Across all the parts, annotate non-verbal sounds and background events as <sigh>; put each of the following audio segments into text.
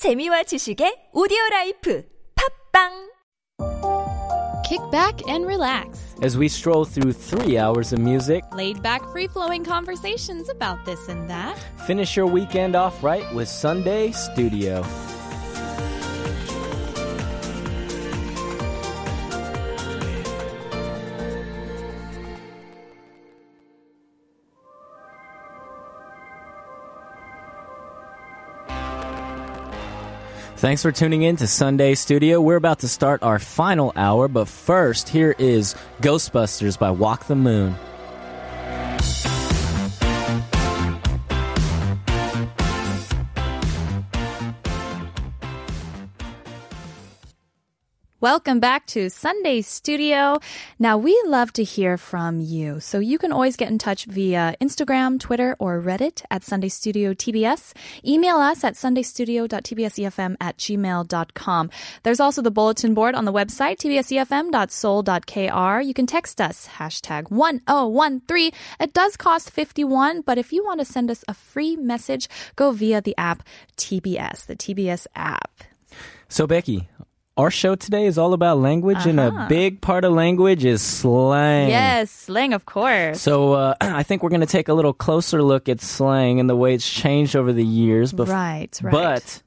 재미와 지식의 오디오 라이프 팝빵 Kick back and relax. as we stroll through three hours of music. Laid back, free flowing conversations about this and that. Finish your weekend off right with Sunday Studio. Thanks for tuning in to Sunday Studio. We're about to start our final hour, but first, here is Ghostbusters by Walk the Moon. Welcome back to Sunday Studio. Now, we love to hear from you. So you can always get in touch via Instagram, Twitter, or Reddit at Sunday Studio TBS. Email us at sundaystudio.tbsefm at gmail.com. There's also the bulletin board on the website, tbsefm.seoul.kr. You can text us, hashtag 1013. It does cost 51, but if you want to send us a free message, go via the app TBS, the TBS app. So, Becky, our show today is all about language, and a big part of language is slang. Yes, slang, of course. So, uh, <clears throat> I think we're going to take a little closer look at slang and the way it's changed over the years. But, Right, right. But,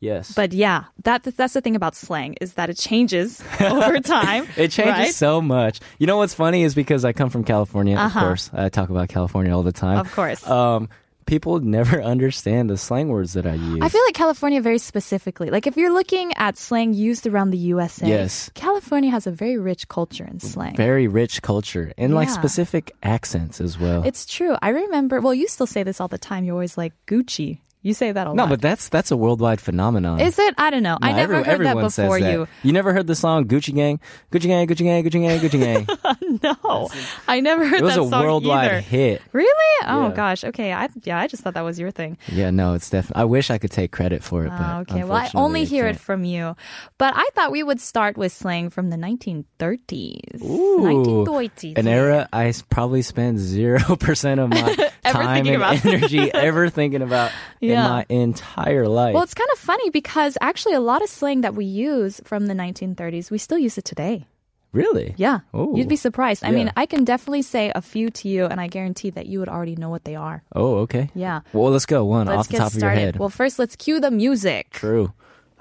yes. But yeah, that that's the thing about slang is that it changes <laughs> over time. <laughs> it changes right? so much. You know what's funny is because I come from California, of Uh-huh. course. I talk about California all the time. Of course. Um, people never <laughs> understand the slang words that I use. I feel like California very specifically. Like if you're looking at slang used around the USA, Yes. California has a very rich culture in slang. Very rich culture and like specific accents as well. It's true. I remember. Well, you still say this all the time. You're always like Gucci. You say that a no, lot. No, but that's that's a worldwide phenomenon. is it? I don't know. I never every- heard that before that. you. You never heard the song Gucci Gang? Gucci Gang, Gucci Gang, Gucci Gang, Gucci Gang. <laughs> No, I never heard that song. it was that a song worldwide either. hit. Really? Oh Yeah. gosh. Okay. I yeah. I just thought that was your thing. Yeah, no, it's definitely. I wish I could take credit for it, but Ah, okay. Well, I only hear it from you. But I thought we would start with slang from the 1930s. Ooh, 1930s. an era I probably spend zero <laughs> percent of my <laughs> time and about. energy ever thinking about in Yeah. my entire life. Well, it's kind of funny because actually a lot of slang that we use from the 1930s, we still use it today. really? Yeah. Ooh. You'd be surprised. I mean, I can definitely say a few to you and I guarantee that you would already know what they are. Oh, okay. Yeah. Well, let's go one Let's off the get top of your started. head. Well, first let's cue the music. True.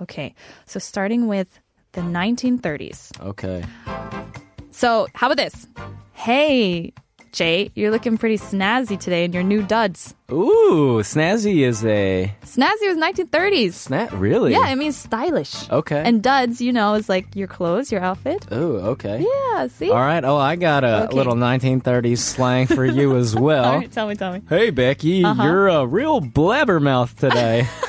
Okay. So starting with the 1930s. Okay. So, how about this? Hey, Jay, you're looking pretty snazzy today in your new duds. Ooh, snazzy is a Snazzy was 1930s. snap. Really? Yeah, it means stylish. Okay. And duds, you know, is like your clothes, your outfit. Ooh, okay. Yeah, see? All right. Oh, I got a Okay. little 1930s slang for you as <laughs> well. All right, tell me, tell me. Hey, Becky, Uh-huh. you're a real blabbermouth today. <laughs>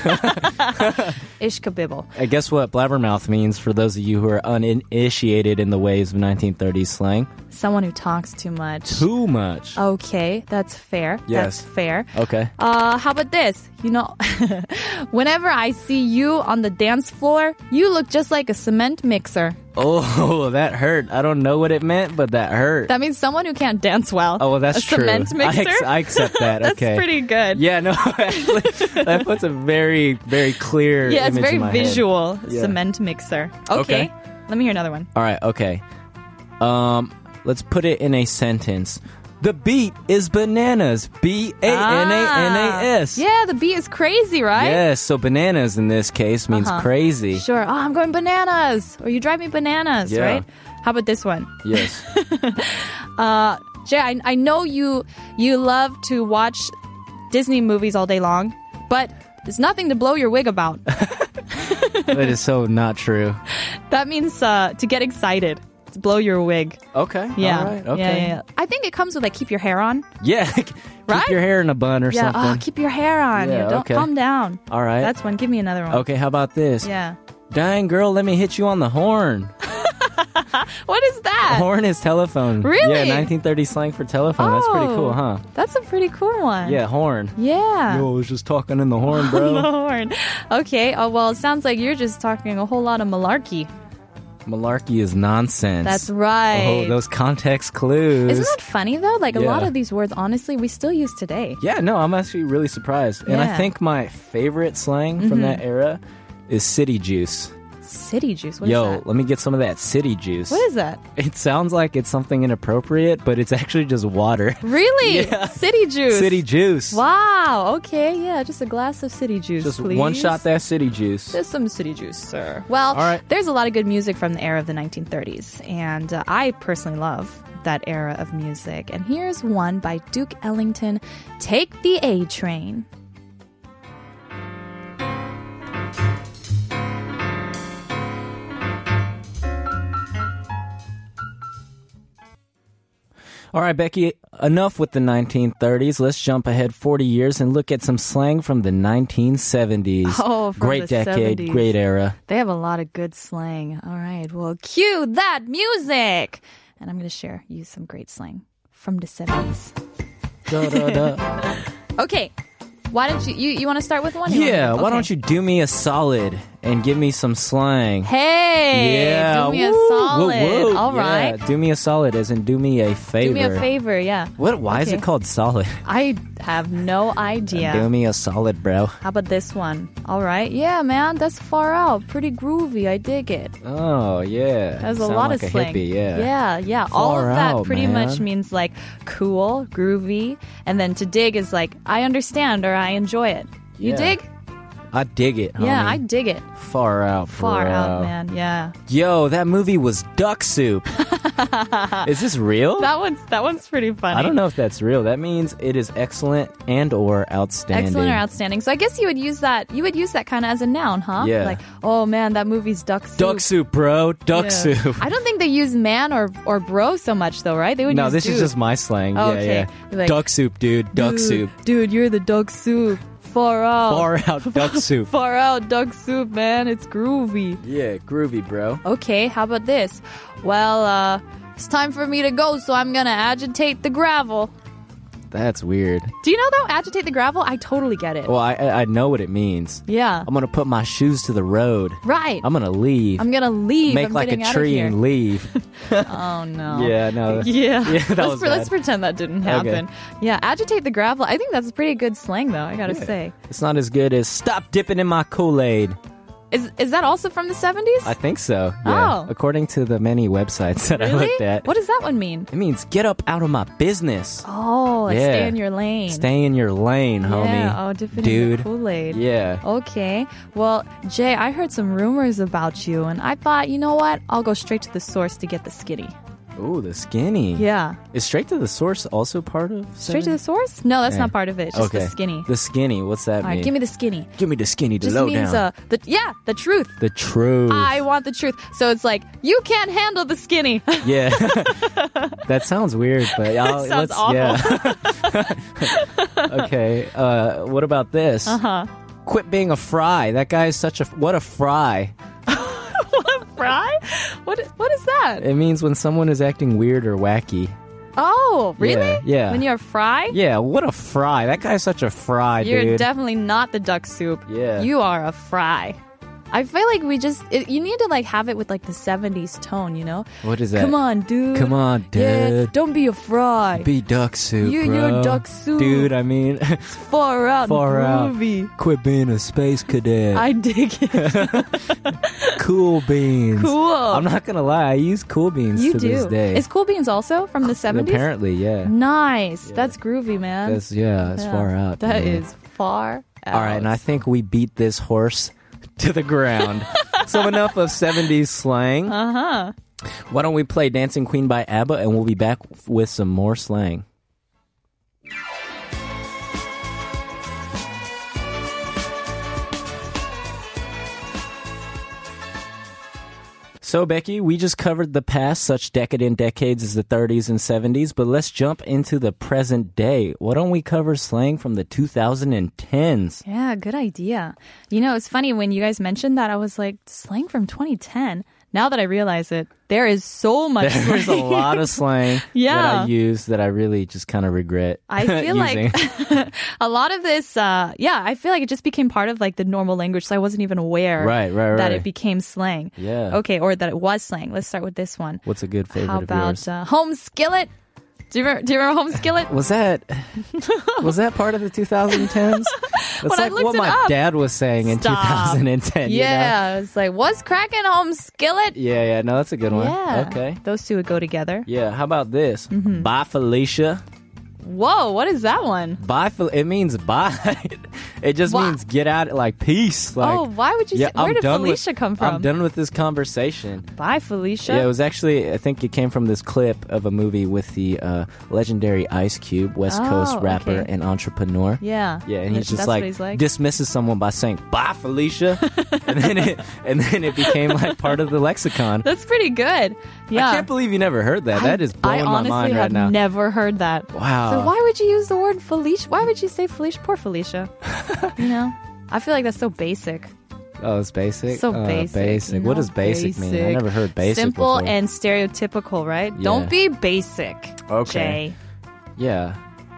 Ishkabibble. I guess what blabbermouth means for those of you who are uninitiated in the ways of 1930s slang? Someone who talks too much. Too much. Okay, that's fair. Yes. That's fair. Okay. Uh, how about this? You know, <laughs> whenever I see you on the dance floor, you look just like a cement mixer. Oh, <laughs> that hurt. I don't know what it meant, but that hurt. That means someone who can't dance well. oh, well, that's a true. cement I, mixer. ex- I accept that. <laughs> That's okay. pretty good. Yeah, no, actually, that puts a very, very clear. Yeah, it's image very in my head. visual. Yeah. Cement mixer. Okay. Okay. Let me hear another one. All right, okay. Um, let's put it in a sentence. The beat is bananas. B A N A N A S. Ah. Yeah, the beat is crazy, right? Yes, so bananas in this case means Uh-huh. crazy. Sure. Oh, I'm going bananas. Or you drive me bananas, Yeah. right? How about this one? Yes. <laughs> uh, Jay, I, I know you you love to watch Disney movies all day long, but there's nothing to blow your wig about. <laughs> that is so not true. <laughs> that means uh, to get excited. Blow your wig. Okay. Yeah. All right. yeah. Okay. Yeah, yeah. I think it comes with like keep your hair on. Yeah, <laughs> keep Right? your hair in a bun or Yeah. Ah, something. Oh, keep your hair on. Yeah, Don't okay. calm down. All right. That's one. Give me another one. okay, how about this? Yeah. Dang girl, let me hit you on the horn. <laughs> What is that? horn is telephone. Really? Yeah, 1930 slang for telephone. That's pretty cool, Oh. huh? That's a pretty cool one. Yeah, horn. Yeah. Yo, I was just talking in the horn, <laughs> bro. the horn. Okay. Oh well, it sounds like you're just talking a whole lot of malarkey. Malarkey is nonsense. That's right. Oh, those context clues. Isn't that funny though? Like a lot of these words, honestly, we still use today. Yeah, no, I'm actually really surprised. And I Yeah. Mm-hmm. think my favorite slang from that era is city juice. City juice. What is Yo, let me get some of that city juice. What is that? It sounds like it's something inappropriate, but it's actually just water. <laughs> Really? Yeah. City juice. City juice. Wow. Okay. Yeah. Just a glass of city juice, Just please. one shot that city juice. There's some city juice, sir. Well, All right. there's a lot of good music from the era of the 1930s, and uh, I personally love that era of music. And here's one by Duke Ellington Take the A Train. All right, Becky, enough with the 1930s. Let's jump ahead 40 years and look at some slang from the 1970s. Oh, great the decade, 70s. great era. They have a lot of good slang. All right, well, cue that music! And I'm going to share you some great slang from the 70s. Da, da, da. <laughs> Okay, why don't you, you, you want to start with one? Yeah, why don't you do me a solid and give me some slang? Hey, yeah, do me a solid. woo, woo. All right. Yeah, do me a solid, as in do me a favor. Do me a favor, yeah. What? Why is it called solid? I have no idea. Do me a solid, bro. How about this one? All right. Yeah, man, that's far out. Pretty groovy. I dig it. Oh yeah, That's a lot like of slang. hippie. Yeah. Yeah, yeah. All of that out, pretty man. much means like cool, groovy. And then to dig is like, I understand or I enjoy it. You Yeah. dig? I dig it. Yeah. I dig it. far out, Far bro. out, man. Yeah. Yo, that movie was Duck Soup. <laughs> is this real? That one's that one's pretty funny. I don't know if that's real. That means it is excellent and or outstanding. Excellent or outstanding. So I guess you would use that. You would use that kind of as a noun, huh? Yeah. Like, oh man, that movie's duck soup. Duck soup, bro. Duck Yeah. soup. I don't think they use man or or bro so much though, right? They would No, this is just my slang. Oh, yeah, okay. yeah. Like, duck soup, dude. Duck dude, soup. Dude, you're the duck soup. Far out. Far out duck <laughs> soup. Far out duck soup, man. It's groovy. Yeah, groovy, bro. Okay, how about this? Well, uh, it's time for me to go, so I'm gonna agitate the gravel. That's weird. Do you know though, agitate the gravel? I totally get it. Well, I I know what it means. yeah. I'm gonna put my shoes to the road. right. I'm gonna leave. I'm gonna leave. Make I'm like a getting out of tree and leave. <laughs> Oh no. <laughs> yeah, no. <laughs> Yeah. Yeah, let's, pre- let's pretend that didn't Okay. happen. Yeah, agitate the gravel. I think that's pretty good slang, though. I gotta say. It's not as good as stop dipping in my Kool Aid. Is is that also from the seventies? I think so. Yeah. Oh. According to the many websites that I looked at, What does that one mean? it means get up out of my business. Oh, like Yeah. stay in your lane. Stay in your lane, homie. Yeah. Oh, dipping in Dude. the Kool Aid. Yeah. Okay. Well, Jay, I heard some rumors about you, and I thought, you know what? I'll go straight to the source to get the skinny. Ooh, the skinny. Yeah. Is straight to the source also part of Straight to the source? No, that's Yeah. not part of it. Just okay. the skinny. The skinny. What's that All right, mean? give me the skinny. Give me the skinny. The Just low means down. uh the yeah, the truth. the truth. I want the truth. So it's like you can't handle the skinny. yeah. <laughs> that sounds weird, but <laughs> I'll, Sounds let's yeah. <laughs> okay. Uh, what about this? Uh-huh. Quit being a fry. That guy is such a what a fry. Fry? What what is that? It means when someone is acting weird or wacky. Oh, really? Yeah, yeah. When you're a fry? Yeah, what a fry. That guy's such a fry, dude. You're dude. definitely not the duck soup. Yeah. You are a fry. I feel like we just it, you need to like have it with like the 70s tone, you know? what is that? Come on, dude. Come on, dude. Yeah, don't be a fry. Be duck soup, You- bro. you're duck soup. Dude, I mean, <laughs> far out far out. groovy. Quit being a space cadet. I dig it. <laughs> cool beans. cool. I'm not gonna lie, I use cool beans you to do. this day. Is Cool Beans also from the 70s? Apparently, yeah. Nice. That's groovy, man. That's yeah, it's Yeah. far out. That man. is far out. All right, and I think we beat this horse to the ground. so enough of 70s slang. Uh huh. Why don't we play Dancing Queen by ABBA and we'll be back with some more slang. So, Becky, we just covered the past, such decadent decades as the 30s and 70s, but let's jump into the present day. Why don't we cover slang from the 2010s? Yeah, good idea. You know, it's funny when you guys mentioned that, I was like, slang from 2010. Now that I realize it, there is so much There's a lot of slang <laughs> that I use that I really just kind of regret. I feel <laughs> like <laughs> a lot of this, uh, yeah, I feel like it just became part of like the normal language, so I wasn't even aware Right, right, that it became slang. Yeah. Okay, or that it was slang. Let's start with this one. What's a good favorite How of about yours? uh, home skillet? Do you remember, do you remember home skillet? Was that was that part of the 2010s? That's When I like looked what my up. dad was saying in Stop. 2010. you know? Yeah, it's like what's cracking home skillet? Yeah, yeah. No, that's a good one. Yeah. Okay. Those two would go together. Yeah. How about this? Mm-hmm. Bye, Felicia. Whoa, what is that one? Bye. It means bye. <laughs> it just Wha- means get out. Like peace. Like. oh, why would you yeah, say where I'm did Felicia with, come from? I'm done with this conversation. Bye, Felicia. Yeah, it was actually. I think it came from this clip of a movie with the uh, legendary Ice Cube, West Oh, Coast rapper okay. and entrepreneur. yeah. Yeah, and he's just like, he's like. dismisses someone by saying "Bye, Felicia," <laughs> and then it and then it became like part of the lexicon. That's pretty good. Yeah. I can't believe you never heard that. that is blowing I my mind right have now. never heard that. Wow. So why would you use the word Felicia? Why would you say Felicia? Poor Felicia. <laughs> you know, I feel like that's so basic. oh, it's basic. So Uh, basic. you What does basic, mean? I never heard basic Simple before. and stereotypical, right? Yeah. Don't be basic. Okay. Jay. yeah.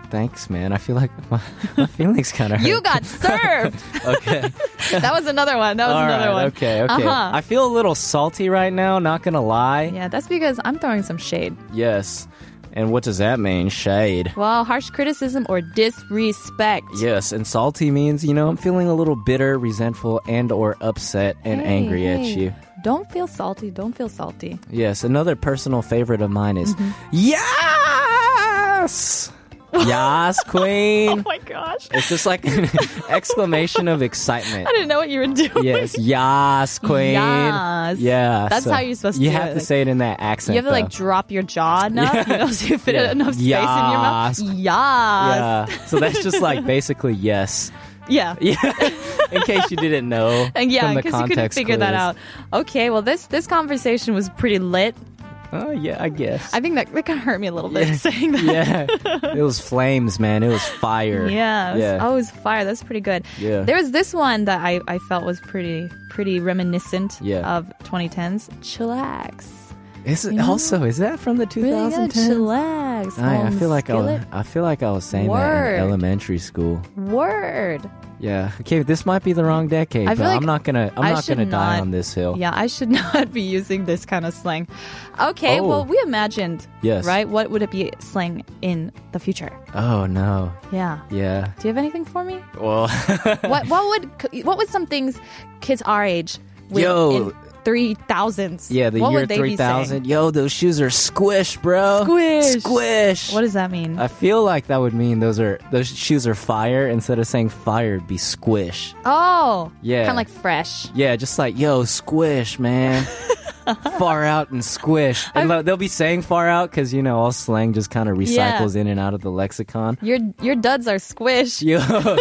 Thanks, man. I feel like <laughs> my, my feelings kind of hurt. You got served. <laughs> okay. that was another one. That was All another right, one. Okay. Okay. Uh-huh. I feel a little salty right now. Not gonna lie. Yeah, that's because I'm throwing some shade. Yes. And what does that mean? Shade. Well, harsh criticism or disrespect. Yes, and salty means, you know, I'm feeling a little bitter, resentful, and or upset and Hey, angry at you. Don't feel salty. Don't feel salty. Yes, another personal favorite of mine is Mm-hmm. Yes! Yes, <laughs> oh queen. Oh my gosh. It's just like an <laughs> exclamation of excitement. I didn't know what you were doing. Yes, yas, queen. Yes. Yeah. That's so how you're supposed to say. You have to like- say it in that accent. You have to like drop your jaw enough, Yeah. you know, <laughs> so you fit Yeah. enough space in your mouth. Yes. Yeah. So that's just like basically yes. Yeah. Yeah. in case you didn't know. And yeah, because you couldn't figure that out. Okay, well this this conversation was pretty lit. Oh yeah, I guess. I think that that kind of hurt me a little bit Yeah. saying that. yeah. <laughs> It was flames, man. It was fire. Yeah, it was, Yeah. oh, it was fire. That's pretty good. Yeah. There was this one that I, I felt was pretty pretty reminiscent Yeah. of 2010s. Chillax. Is it You know? also is that from the Really good. 2010s? Chillax. I, I feel like I skillet. I feel like I was saying that in elementary school. Word. Yeah. Okay, this might be the wrong decade, but like I'm not gonna I'm I not gonna die not- on this hill. Yeah, I should <laughs> not be using this kind of slang. Okay, Oh. well, we imagined, Yes. right? What would it be slang in the future? Oh no. Yeah. Yeah. Do you have anything for me? Well <laughs> what what would what would some things kids our age with Yo. in three thousands? Yeah, the what year three thousand. Yo, those shoes are squish, bro. Squish. Squish. What does that mean? I feel like that would mean those are those shoes are fire. Instead of saying fire, be squish. oh, Yeah. kind of like fresh. Yeah, just like yo, squish, man. <laughs> <laughs> far out and squish. And lo- they'll be saying far out because you know all slang just kind of recycles in and out of the lexicon. Your your duds are squish. Yo, <laughs>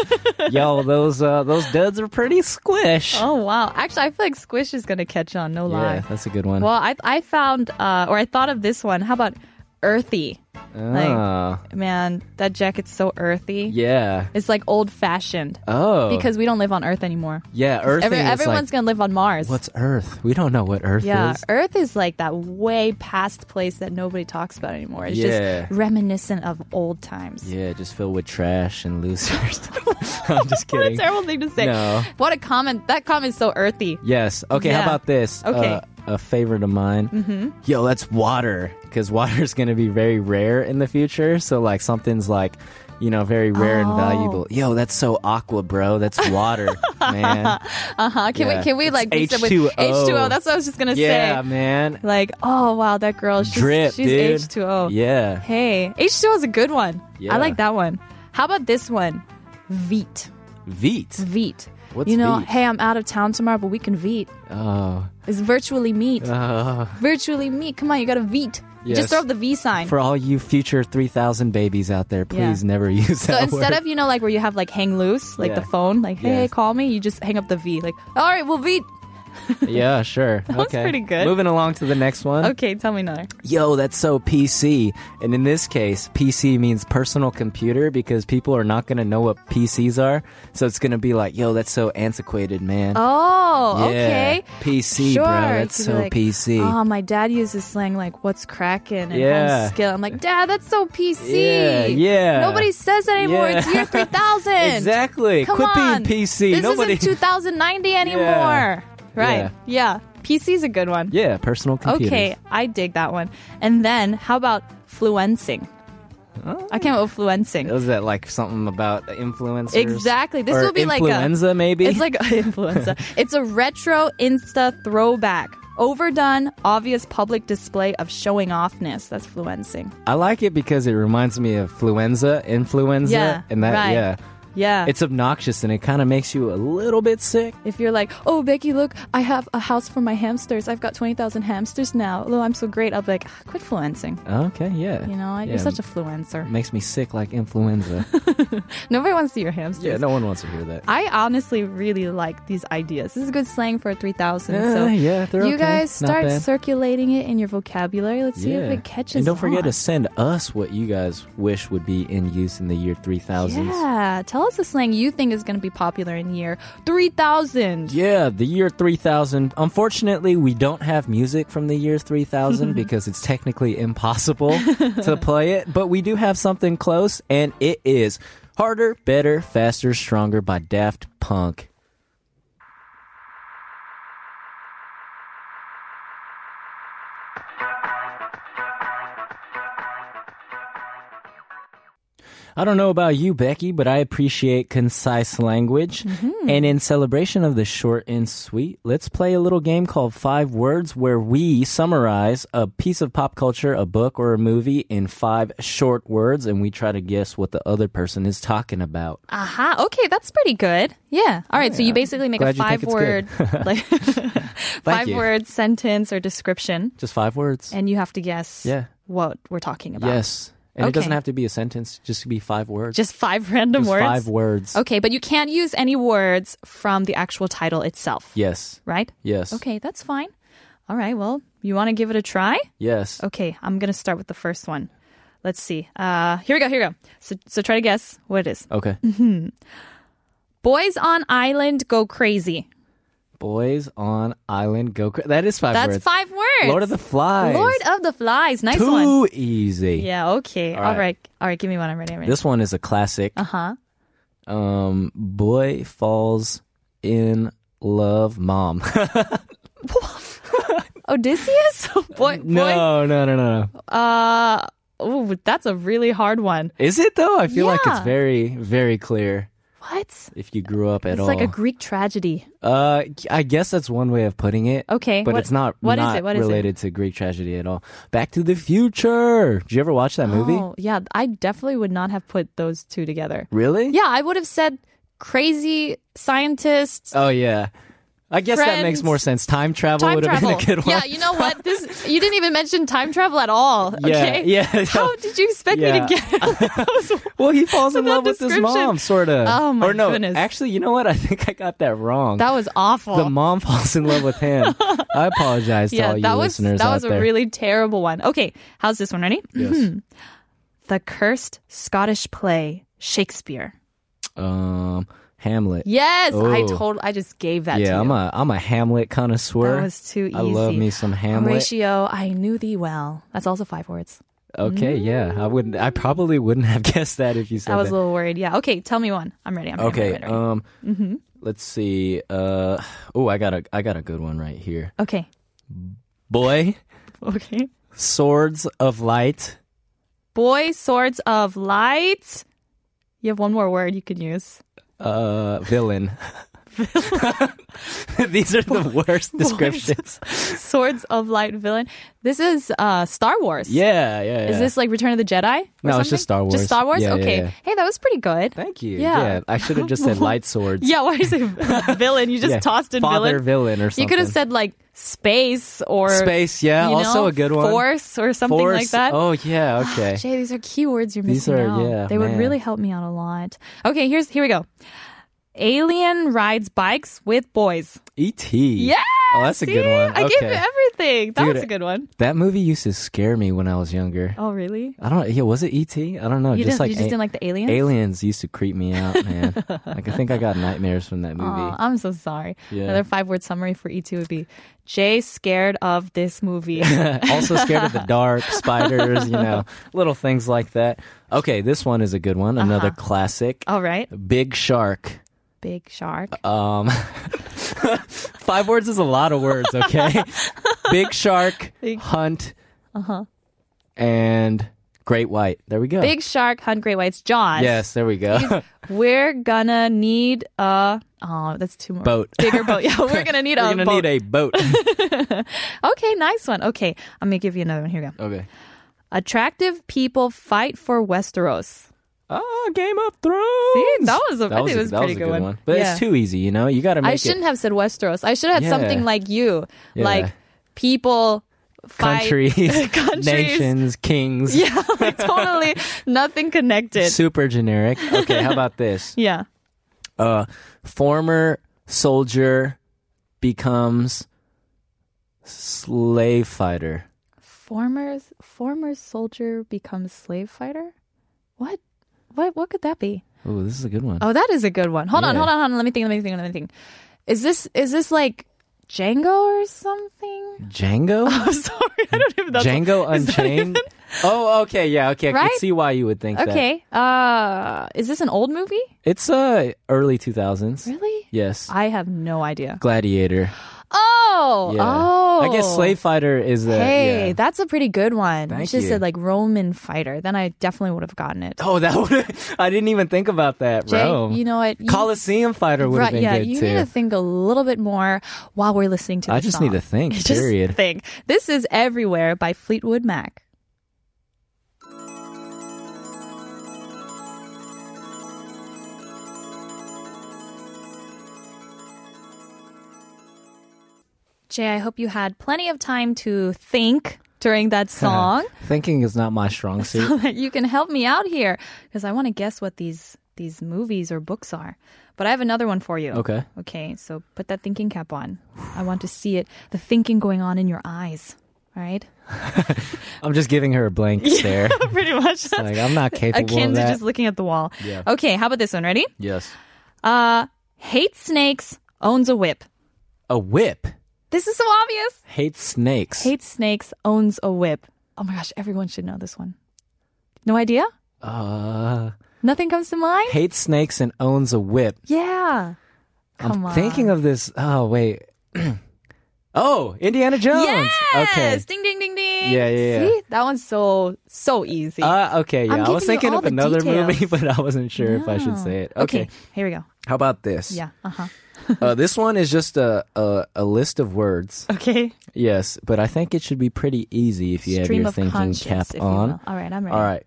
yo, those uh, those duds are pretty squish. Oh wow! Actually, I feel like squish is gonna catch on. No lie. yeah, that's a good one. Well, I I found uh, or I thought of this one. How about earthy? oh, Man, that jacket's so earthy. yeah. It's like old fashioned Oh, because we don't live on Earth anymore. yeah, Earth. Every, is everyone's like, gonna live on Mars. what's Earth? We don't know what Earth yeah, is. Yeah, Earth is like that way past place that nobody talks about anymore. It's Yeah. just reminiscent of old times. Yeah, just filled with trash and losers. <laughs> <laughs> I'm just What a terrible thing to say. No. What a comment. That comment's so earthy. Yes. Okay. How about this? Okay. Uh, a favorite of mine. Mm-hmm. Yo, that's water because water is going to be very rare in the future. So like something's like, you know, very rare and Oh. valuable. Yo, that's so aqua, bro. That's water, <laughs> man. Uh-huh. Can Yeah. we can we like with H2O. H2O? That's what I was just gonna Yeah, say. man. Like, oh wow, that girl, she's, Drip, she's. H2O. Yeah. Hey, H2O is a good one. Yeah. I like that one. How about this one? Veet. Veet. Veet. What's you know, Veet? hey, I'm out of town tomorrow, but we can Veet. Oh. It's virtually meet. <laughs> Uh, virtually meet. Come on, you gotta Veet. You Yes. Just throw up the V sign. for all you future 3,000 babies out there, please never <laughs> use so that So instead word. of, you know, like where you have like hang loose, like Yeah. the phone, like, hey, Yeah. call me, you just hang up the V. Like, all right, we'll Veet. <laughs> yeah, sure. was okay. pretty good. Moving along to the next one. Okay, tell me another. yo, that's so PC. And in this case, PC means personal computer because people are not going to know what PCs are. So it's going to be like, yo, that's so antiquated, man. Oh, yeah. okay. PC, Sure. bro. That's so like, PC. Oh, my dad uses slang like "what's cracking" and Yeah. skill. I'm like, Dad, that's so PC. Yeah, yeah. Nobody says that anymore. Yeah. It's year <laughs> 3000. exactly. Come Quit on. being PC. This Nobody. isn't 2090 <laughs> anymore. Right. Yeah. PC's a good one. yeah, personal computers. Okay, I dig that one. And then how about fluencing? I came up with fluencing. Was that like something about influencers? Exactly. This Or will be like a influenza, maybe. It's like <laughs> influenza. it's a retro Insta throwback. Overdone, obvious public display of showing offness. That's fluencing. I like it because it reminds me of fluenza, influenza, Yeah, and that right. yeah, Yeah. it's obnoxious and it kind of makes you a little bit sick. if you're like, oh, Becky, look, I have a house for my hamsters. I've got 20,000 hamsters now. Oh, I'm so great. I'll be like, "Ah, quit fluencing. Okay, yeah, You know, Yeah, you're such a fluencer. makes me sick like influenza. <laughs> Nobody wants to see your hamsters. yeah, no one wants to hear that. I honestly really like these ideas. This is good slang for 3000. Yeah, so yeah, you okay. guys start circulating it in your vocabulary. Let's see if it catches and don't forget on. to send us what you guys wish would be in use in the year 3000. Yeah, tell us a slang you think is going to be popular in year 3000. Yeah, the year 3000. Unfortunately, we don't have music from the year 3000 <laughs> because it's technically impossible to play it, but we do have something close, and it is Harder, Better, Faster, Stronger by Daft Punk. I don't know about you, Becky, but I appreciate concise language. Mm-hmm. And in celebration of the short and sweet, let's play a little game called Five Words where we summarize a piece of pop culture, a book, or a movie in five short words and we try to guess what the other person is talking about. Aha, okay, that's pretty good. Yeah. All right, so you basically make Glad a five word, like five you. word sentence or description Just five words. and you have to guess Yeah. what we're talking about. Yes. And it doesn't have to be a sentence, just to be five words. Just five random Just words. five words. Okay, but you can't use any words from the actual title itself. Yes. Right? Yes. Okay, that's fine. All right, well, you want to give it a try? Yes. Okay, I'm going to start with the first one. Let's see. Uh, here we go, here we go. So, so try to guess what it is. Okay. Boys on island go crazy. Boys on island go. Cra- that is five That's words. five words. Lord of the Flies. Lord of the Flies. Nice one. Too one. easy. Yeah, okay. All All right. right. All right, give me one. I'm ready. I'm ready. This one is a classic. Uh huh. Um, boy falls in love, mom. <laughs> <laughs> Odysseus? <laughs> boy, boy. no, no, no, no, no. Uh, oh, that's a really hard one. Is it though? I feel like it's Yeah. very, very clear What? if you grew up at It's all. It's like a Greek tragedy. uh, I guess that's one way of putting it. Okay, but what- it's not. what is not it? What is it? related to Greek tragedy at all. Back to the Future. Did you ever watch that movie? Oh, yeah. I definitely would not have put those two together. Really? Yeah, I would have said crazy scientists. Oh yeah. I guess that makes more sense. Time travel Time would have travel. been a good one. Yeah, you know what? This you didn't even mention time travel at all. <laughs> Yeah, Okay. yeah. How did you expect Yeah. me to get? <laughs> <laughs> Well, he falls in love with his mom, sort of. Oh, my Or no, goodness. actually, you know what? I think I got that wrong. That was awful. the mom falls in love with him. I apologize to yeah, all you that was listeners that was a there. really terrible one. Okay, how's this one? Ready? yes. The cursed Scottish play Shakespeare. Um, Hamlet. Yes, I Oh. told. I just gave that. to yeah, you. I'm a I'm a Hamlet connoisseur. That was too easy. I love me some Hamlet. Horatio, I knew thee well. That's also five words. Okay, yeah, I wouldn't. I probably wouldn't have <laughs> guessed that if you said I was that. a little worried. Yeah. Okay, tell me one. I'm ready. I'm ready. okay, I'm ready, I'm ready. um, let's see. Uh, oh, I got a I got a good one right here. Okay. Boy, <laughs> Okay. swords of light. Boy, swords of light. You have one more word you could use. Uh, villain. <laughs> <laughs> <laughs> These are the worst descriptions. <laughs> Swords of light villain. This is uh Star Wars. Yeah, yeah, yeah. Is this like Return of the Jedi? or No, it's something? just Star Wars. Just Star Wars? Yeah, yeah, okay. yeah. Hey, that was pretty good. Thank you. Yeah. Yeah, I should have just said <laughs> light swords. Yeah, why is it villain? You just Yeah. tossed in Father villain. villain or something. You could have said like space or space. Yeah, you also know, a good one. Force or something Force. like that. Oh yeah, okay. Jay, these are keywords you're These missing are- out. yeah, they would really help me out a lot. Okay, here's here we go. Alien rides bikes with boys. E.T. Yeah. Oh, that's a good see? one. I gave you everything. That Dude, was a good one. That movie used to scare me when I was younger. Oh, really? I don't. Yeah, was it E.T.? I don't know. You just didn't. like you just a- didn't like the aliens. aliens used to creep me out, man. <laughs> like I think I got nightmares from that movie. Aw, I'm so sorry. Yeah. Another five word summary for E.T. would be Jay scared of this movie. <laughs> also scared of the dark, <laughs> spiders, you know, little things like that. Okay, this one is a good one. Another Uh-huh. classic. All right. Big Shark. Big shark. Um, <laughs> five words is a lot of words. Okay, <laughs> Big Shark, Big- Hunt, Uh huh. and Great white. There we go. Big shark hunt great whites. Jaws. Yes, there we go. We're gonna need a. Oh, that's too more. Boat. Bigger boat. Yeah, we're <laughs> gonna need We're a gonna boat. need a boat. okay, nice one. Okay, I'm gonna give you another one. Here we go. okay. Attractive people fight for Westeros. Oh, Game of Thrones. See, that was a, That I was think a, it was a pretty was a good, good one. But yeah. it's too easy, you know. You got to make it. I shouldn't it have said Westeros. I should have had Yeah. something like you, Yeah. like people fight countries, <laughs> countries. nations, kings. Yeah, <laughs> like totally nothing connected. <laughs> Super generic. Okay, how about this? Yeah. Uh, former soldier becomes slave fighter. Former former soldier becomes slave fighter. What? What? What could that be? Oh, this is a good one. Oh, that is a good one. Hold on, hold on, hold on. Let me think. Let me think. Let me think. Is this is this like Django or something? Django? I'm <laughs> sorry, I don't even know. Django is that Unchained? Oh, okay, yeah, okay. I Right? can see why you would think that. Okay. Uh, is this an old movie? It's uh early 2000s. Really? Yes. I have no idea. Gladiator. Oh, Yeah. oh. I guess oh. slave fighter is a Hey, yeah. that's a pretty good one. Thank you should you. said like Roman fighter. Then I definitely would have gotten it. Oh, that would I didn't even think about that, Jay, bro. you know what? You, Coliseum fighter would have right, been yeah, good you too. need to think a little bit more while we're listening to. I just need to think, <laughs> Just period. think. This is "Everywhere" by Fleetwood Mac. Jay, I hope you had plenty of time to think during that <laughs> song. Thinking is not my <laughs> strong suit. so that you can help me out here because I want to guess what these these movies or books are. But I have another one for you. Okay. Okay, so put that thinking cap on. I want to see it, the thinking going on in your eyes. All right? <laughs> I'm just giving her a blank stare. Pretty much. like I'm not capable of that. Akin of to just looking at the wall. Yeah. Okay, how about this one? Ready? yes. Uh, hates snakes, owns a whip. A whip. This is so obvious. Hates snakes. Hates snakes, owns a whip. Oh my gosh, everyone should know this one. No idea? uh Nothing comes to mind? hates snakes and owns a whip. Yeah. Come I'm on. thinking of this. Oh wait. <clears throat> oh, Indiana Jones. Yes! Okay. Ding ding ding ding. Yeah, yeah, yeah. See? That one's so so easy. Uh, okay, I'm yeah. I was giving you thinking all of the another movie, <laughs> but I wasn't sure if I should say it. Okay. Here we go. How about this? Yeah. Uh-huh. <laughs> uh, this one is just a, a a list of words. Okay. Yes, but I think it should be pretty easy if you Stream have your thinking cap on. All right, I'm ready. All right.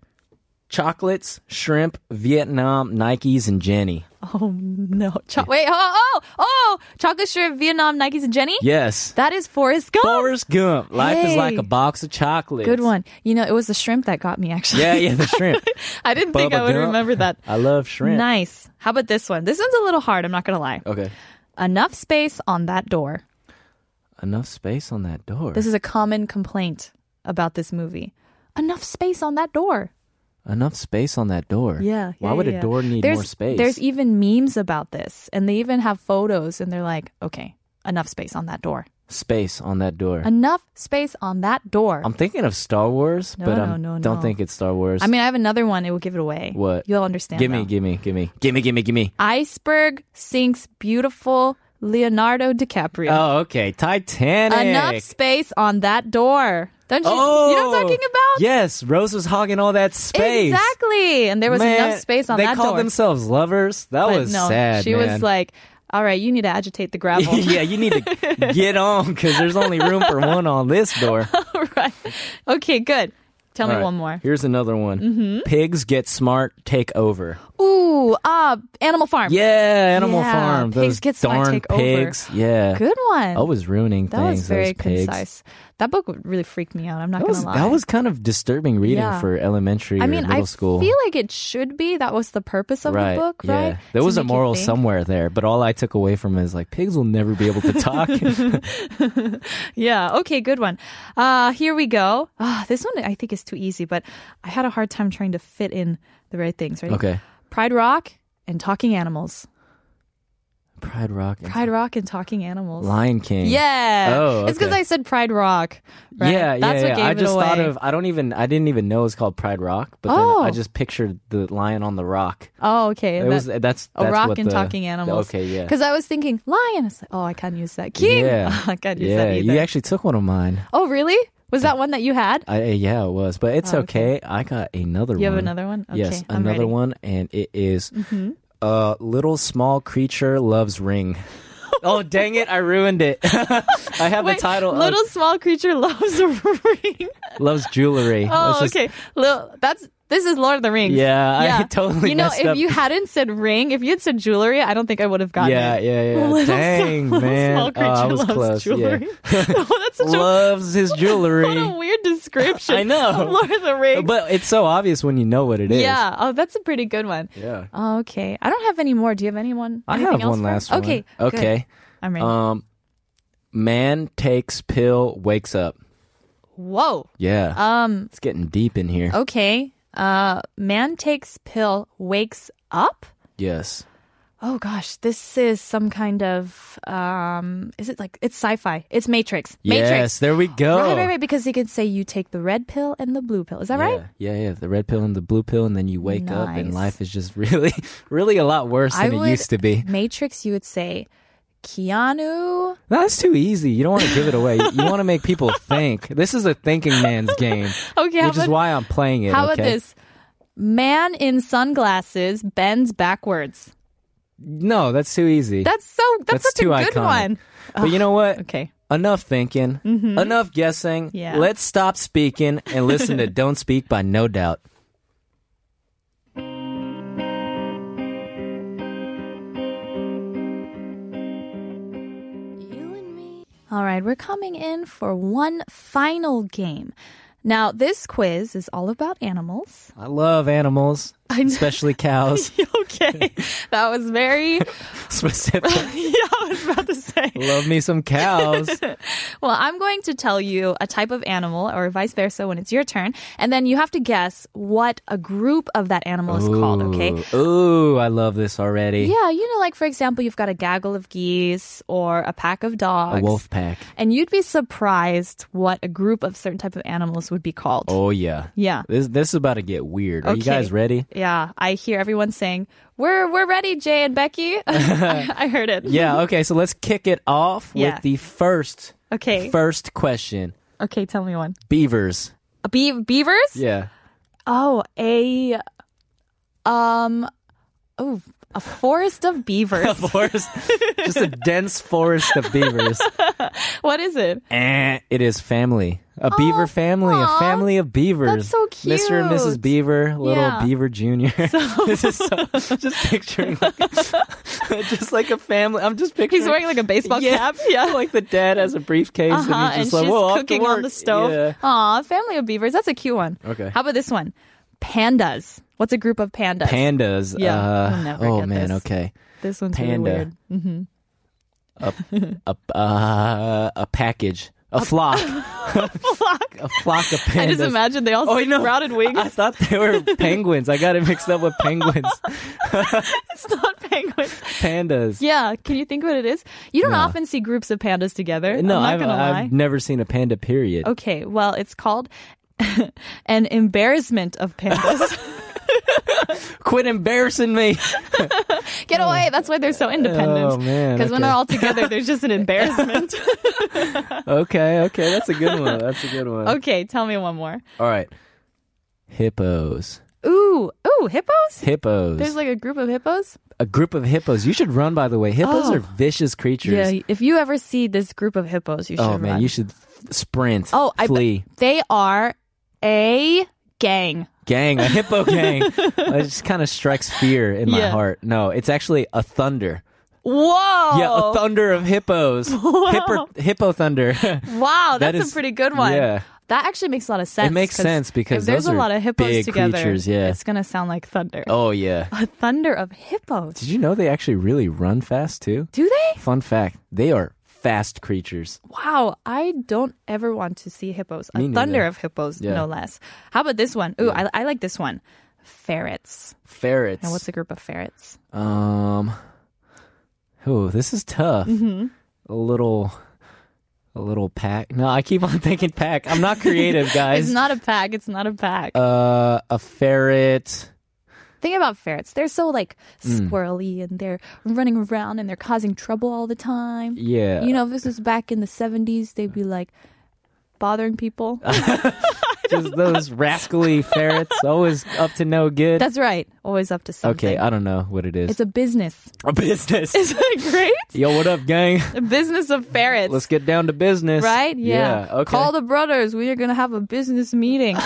Chocolates, shrimp, Vietnam, Nikes, and Jenny. Oh no. Cho- Wait, oh, oh, oh, chocolate shrimp, Vietnam, Nikes, and Jenny? Yes. That is Forrest Gump. Forrest Gump. Life is like a box of chocolates. Good one. You know, it was the shrimp that got me actually. Yeah, yeah, the shrimp. <laughs> I didn't think I would Gump. remember that. <laughs> I love shrimp. Nice. How about this one? This one's a little hard, I'm not going to lie. Okay. Enough space on that door. Enough space on that door. This is a common complaint about this movie. Enough space on that door. Enough space on that door. Yeah. Why yeah, would yeah, a door need there's, more space? There's even memes about this, and they even have photos, and they're like, okay, enough space on that door. Space on that door. Enough space on that door. I'm thinking of Star Wars, No, but I no, no, don't think it's Star Wars. I mean, I have another one. It will give it away. What? You'll understand. gimme, though. gimme, gimme, gimme, gimme, gimme. Iceberg sinks beautiful Leonardo DiCaprio. Oh, okay. Titanic. Enough space on that door. Don't you? Oh, you know what I'm oh, talking about? Yes, Rose was hogging all that space. Exactly. And there was Man, enough space on they that They called door. themselves lovers. That But was no, sad. She man. was like, "All right, you need to agitate the gravel." <laughs> yeah, you need to <laughs> get on because there's only room for <laughs> one on this door. right. Okay, good. Tell me All right, one more. Here's another one. Mm-hmm. Pigs get smart, take over. Ooh, uh, Animal Farm. Yeah, Animal Yeah, Farm. pigs Those get smart, darn take over. pigs. Yeah. Good one. Always ruining that things. was very those pigs. concise. That book really freaked me out. I'm not That gonna was lie. that was kind of disturbing reading Yeah. for elementary I or mean, middle I school. feel like it should be. That was the purpose of right. the book, right? Yeah. There To was a moral somewhere there, but all I took away from it is like pigs will never be able to talk. <laughs> <laughs> Yeah. Okay. Good one. Uh, here we go. Ah, this one I think is too easy, but I had a hard time trying to fit in the right things. Right. okay. Pride Rock and Talking Animals. Pride Rock. and Pride Rock and Talking Animals. Lion King. Yeah. Oh, It's because. I said Pride Rock. Right? Yeah, That's yeah, what yeah. I just away. thought of I don't even I didn't even know it was called Pride Rock, but Oh. then I just pictured the lion on the rock. Oh, okay. It That- was that's that's a rock and the, talking animals. Okay, yeah. Because I was thinking lion. Like, oh, I can't use that. King. Yeah. <laughs> I can't use that Yeah, either. you actually took one of mine. oh, really? Was that one that you had? I, yeah, it was, but it's Oh, okay. okay. I got another You one. You have another one? Okay, yes, I'm another ready. Mm-hmm. one, and it is a little small creature loves ring. <laughs> oh dang it! I ruined it. <laughs> I have Wait, the title. of- Little small creature <laughs> loves a ring. loves jewelry. Oh, just- okay. Little, that's this is Lord of the Rings. Yeah, I <laughs> totally You know, if up. you hadn't said ring, if you had said jewelry, I don't think I would have gotten Yeah, it. yeah, yeah. <laughs> Little Dang, small, man. Small Oh, I was loves close. jewelry. <laughs> Yeah. oh, that's such a his jewelry. what a weird description. I know. Lord of the Rings. but it's so obvious when you know what it is. yeah. Oh, that's a pretty good one. Yeah. Okay. I don't have any more. Do you have anyone? I have one last one. Okay. good. Okay. I'm ready. Um, man takes pill, wakes up. Whoa. Yeah. Um. it's getting deep in here. Okay. Uh. Man takes pill, wakes up. Yes. Oh gosh, this is some kind of um. Is it like it's sci-fi? It's Matrix. Matrix. Yes, there we go. Right, right, right. Because you could say you take the red pill and the blue pill. Is that right? Yeah, yeah, yeah. The red pill and the blue pill, and then you wake up, and life is just <laughs> really, really a lot worse I than would- it used to be. Matrix, you would say Keanu. That's too easy. You don't want to give it away. You want to make people <laughs> think. This is a thinking man's game, <laughs> Okay, which is about, why I'm playing it. how about okay? this? Man in sunglasses bends backwards. No, that's too easy. That's so. That's, That's such too a good iconic. one. but you know what? Okay. Enough thinking. Mm-hmm. Enough guessing. Yeah. Let's stop speaking and listen to <laughs> "Don't Speak" by No Doubt. All right, we're coming in for one final game. Now, this quiz is all about animals. I love animals. Especially cows. <laughs> okay, that was very. <laughs> Specific. <laughs> yeah, I was about to say. love me some cows. Well, I'm going to tell you a type of animal, or vice versa, when it's your turn, and then you have to guess what a group of that animal is called. Okay. Ooh, Ooh, I love this already. Yeah, you know, like for example, you've got a gaggle of geese or a pack of dogs. A wolf pack. And you'd be surprised what a group of certain type of animals would be called. Oh yeah. Yeah. This this is about to get weird. Are you guys ready? Yeah, I hear everyone saying, "We're we're ready, Jay and Becky." <laughs> I, heard it. Yeah. Okay. So let's kick it off Yeah. with the first Okay. first question. Okay, tell me one. Beavers. A be- beavers? Yeah. Oh, a um oh, a forest of beavers. <laughs> A forest, just a dense forest of beavers. <laughs> what is it? Eh, it is family. A beaver family, aw. a family of beavers. That's so cute. Mr. and Mrs. Beaver, little Yeah. Beaver Junior. <laughs> <laughs> this is so, just picturing like, <laughs> just like a family. I'm just picturing. He's wearing like a baseball yeah, cap. Yeah. like the dad has a briefcase Uh-huh, and and he's just like, she's "Whoa, cooking on the stove. Yeah. Aw, family of beavers. That's a cute one. Okay. How about this one? Pandas. What's a group of pandas? Pandas. Yeah, uh, never oh man. this. Okay. this one's Panda. really weird. A uh, a package. A flock. <laughs> Flock. a flock of pandas. I just imagine they all Oh, I know. sprouted wings. I thought they were <laughs> penguins. I got it mixed up with penguins. <laughs> it's not penguins. Pandas. Yeah, can you think what it is? You don't No. often see groups of pandas together. No, I'm not I've, gonna lie. I've never seen a panda. Period. Okay, well, it's called an embarrassment of pandas. Quit embarrassing me. <laughs> Get away! That's why they're so oh, independent. Oh man. Because when they're all together, there's just an <laughs> embarrassment. <laughs> okay, okay, that's a good one. That's a good one. okay, tell me one more. All right. Hippos. Ooh, ooh, hippos? Hippos. There's like a group of hippos. a group of hippos. You should run. By the way, hippos Oh. are vicious creatures. Yeah, if you ever see this group of hippos, you oh, should oh man, run. you should sprint. Oh, I flee. They are a gang. gang, a hippo <laughs> gang. it just kind of strikes fear in my Yeah. heart. No, it's actually a thunder. Whoa! Yeah, a thunder of hippos. <laughs> Hippo, hippo thunder. <laughs> Wow, That that's is- a pretty good one. yeah. That actually makes a lot of sense. makes 'cause sense because if there's those a are lot of hippos big together, creatures, yeah. it's gonna sound like thunder. oh yeah. A thunder of hippos. Did you know they actually really run fast too? Do they? Fun fact: they are fast creatures. Wow, I don't ever want to see hippos. A neither. thunder of hippos, Yeah. no less. How about this one? Ooh, I, I like this one. Ferrets. Ferrets. Now, what's a group of ferrets? Um. Oh, this is tough. Mm-hmm. A little, a little pack. No, I keep on <laughs> thinking pack. I'm not creative, <laughs> guys. It's not a pack. It's not a pack. Uh, a ferret. Think about ferrets. They're so like Mm. squirrely and they're running around and they're causing trouble all the time. Yeah. You know, if this was back in the 70s, they'd be like bothering people. <laughs> <laughs> Just those rascally ferrets, always up to no good. That's right. Always up to something. okay, I don't know what it is. it's a business. a business. <laughs> Isn't it great? Yo, what up, gang? Business of ferrets. Let's get down to business. right? Yeah. okay. Call the brothers. We are going to have a business meeting.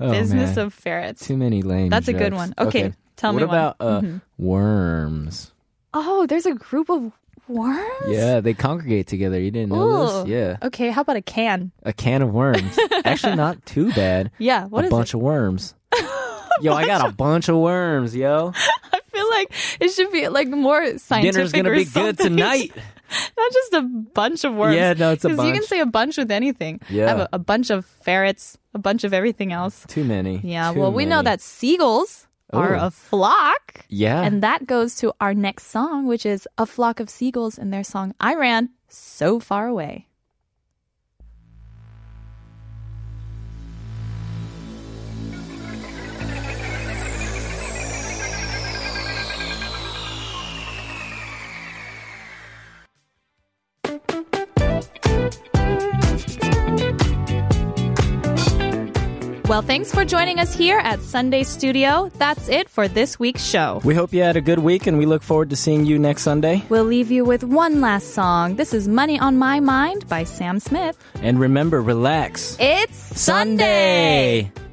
Oh, business man. of ferrets. Too many lame. That's a good one. Okay, tell what me one. about uh, Mhm. worms? Oh, there's a group of worms? Yeah, they congregate together. You didn't know Ooh. this? Yeah, Okay, how about a can? a can of worms. <laughs> Actually, not too bad. Yeah, what a is bunch of worms. <laughs> yo, I got a bunch of worms, yo. <laughs> I feel like it should be like more scientific. Dinner's gonna be good tonight. <laughs> Not just a bunch of worms. Yeah, no, it's a Because you can say a bunch with anything. Yeah. I have a, a bunch of ferrets, a bunch of everything else. Too many. Yeah, Too well, we know that seagulls are Ooh. a flock. Yeah. And that goes to our next song, which is A Flock of Seagulls in their song I Ran So Far Away. Well, thanks for joining us here at Sunday Studio. That's it for this week's show. we hope you had a good week, and we look forward to seeing you next Sunday. We'll leave you with one last song. This is Money on My Mind by Sam Smith. And remember, relax. It's Sunday. Sunday.